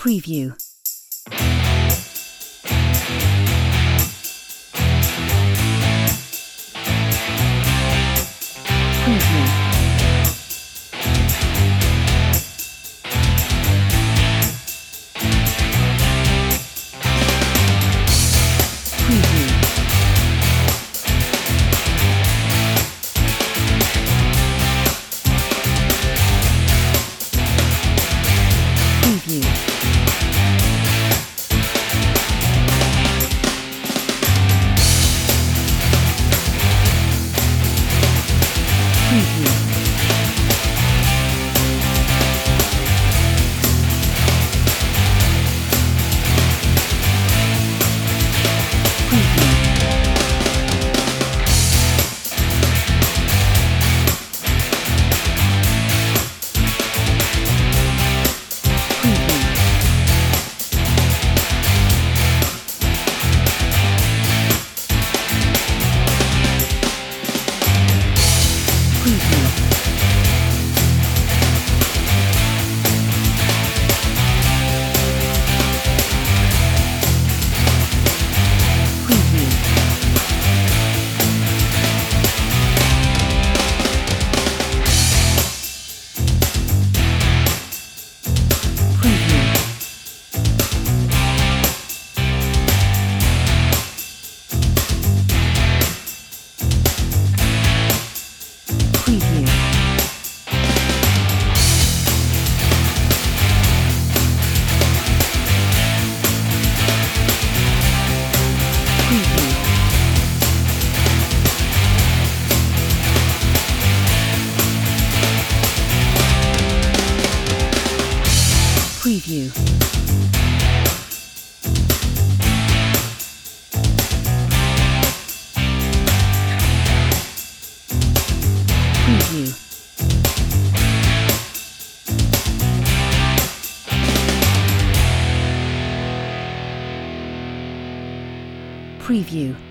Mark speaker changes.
Speaker 1: Preview. Preview. Preview. Preview. Preview.